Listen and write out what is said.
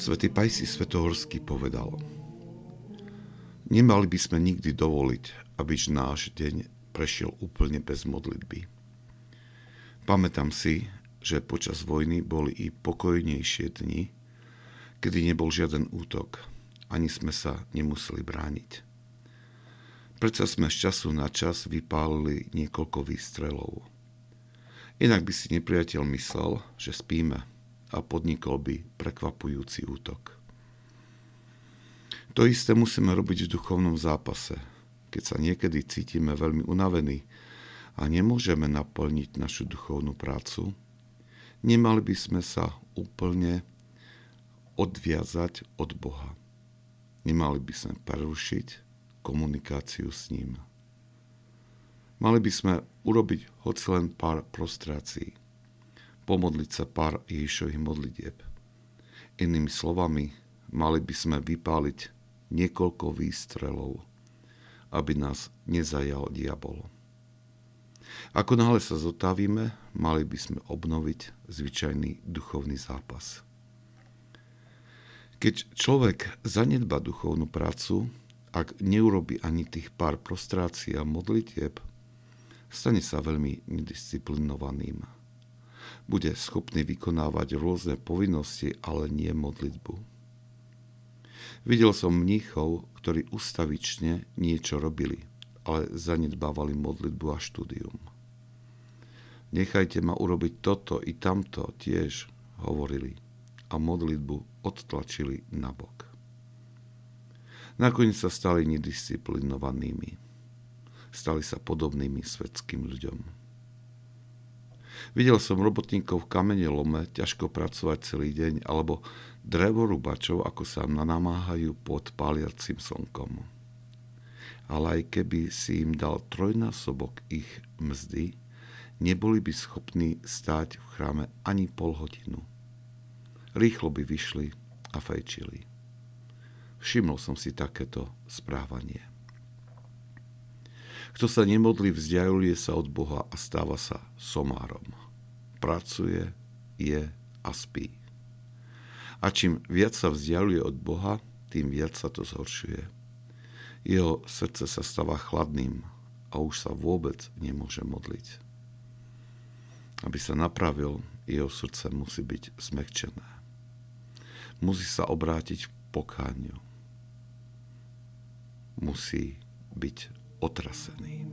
Svetý Pajsi Svetohorský povedal Nemali by sme nikdy dovoliť, aby náš deň prešiel úplne bez modlitby. Pamätám si, že počas vojny boli i pokojnejšie dni, kedy nebol žiaden útok, ani sme sa nemuseli brániť. Predsa sme z času na čas vypálili niekoľko výstrelov. Inak by si nepriateľ myslel, že spíme a podnikol by prekvapujúci útok. To isté musíme robiť v duchovnom zápase, keď sa niekedy cítime veľmi unavení a nemôžeme naplniť našu duchovnú prácu, nemali by sme sa úplne odviazať od Boha. Nemali by sme prerušiť komunikáciu s ním. Mali by sme urobiť hoci len pár prostrácií, pomodliť sa pár Ježišových modlitieb. Inými slovami, mali by sme vypáliť niekoľko výstrelov, aby nás nezajal diabol. Ako náhle sa zotavíme, mali by sme obnoviť zvyčajný duchovný zápas. Keď človek zanedba duchovnú prácu, ak neurobi ani tých pár prostrácií a modlitieb, stane sa veľmi nedisciplinovaným. Bude schopný vykonávať rôzne povinnosti, ale nie modlitbu. Videl som mníchov, ktorí ustavične niečo robili, ale zanedbávali modlitbu a štúdium. Nechajte ma urobiť toto i tamto tiež, hovorili a modlitbu odtlačili nabok. Nakoniec sa stali nedisciplinovanými. Stali sa podobnými svetským ľuďom. Videl som robotníkov v kamenelome ťažko pracovať celý deň, alebo drevorúbačov, ako sa namáhajú pod páliacim slnkom. Ale aj keby si im dal trojnásobok ich mzdy, neboli by schopní stáť v chráme ani pol hodinu. Rýchlo by vyšli a fejčili. Všimol som si takéto správanie. Kto sa nemodlí, vzdialuje sa od Boha a stáva sa somárom. Pracuje, je a spí. A čím viac sa vzdialuje od Boha, tým viac sa to zhoršuje. Jeho srdce sa stáva chladným a už sa vôbec nemôže modliť. Aby sa napravil, jeho srdce musí byť smekčené. Musí sa obrátiť v pokániu musí byť otrasený.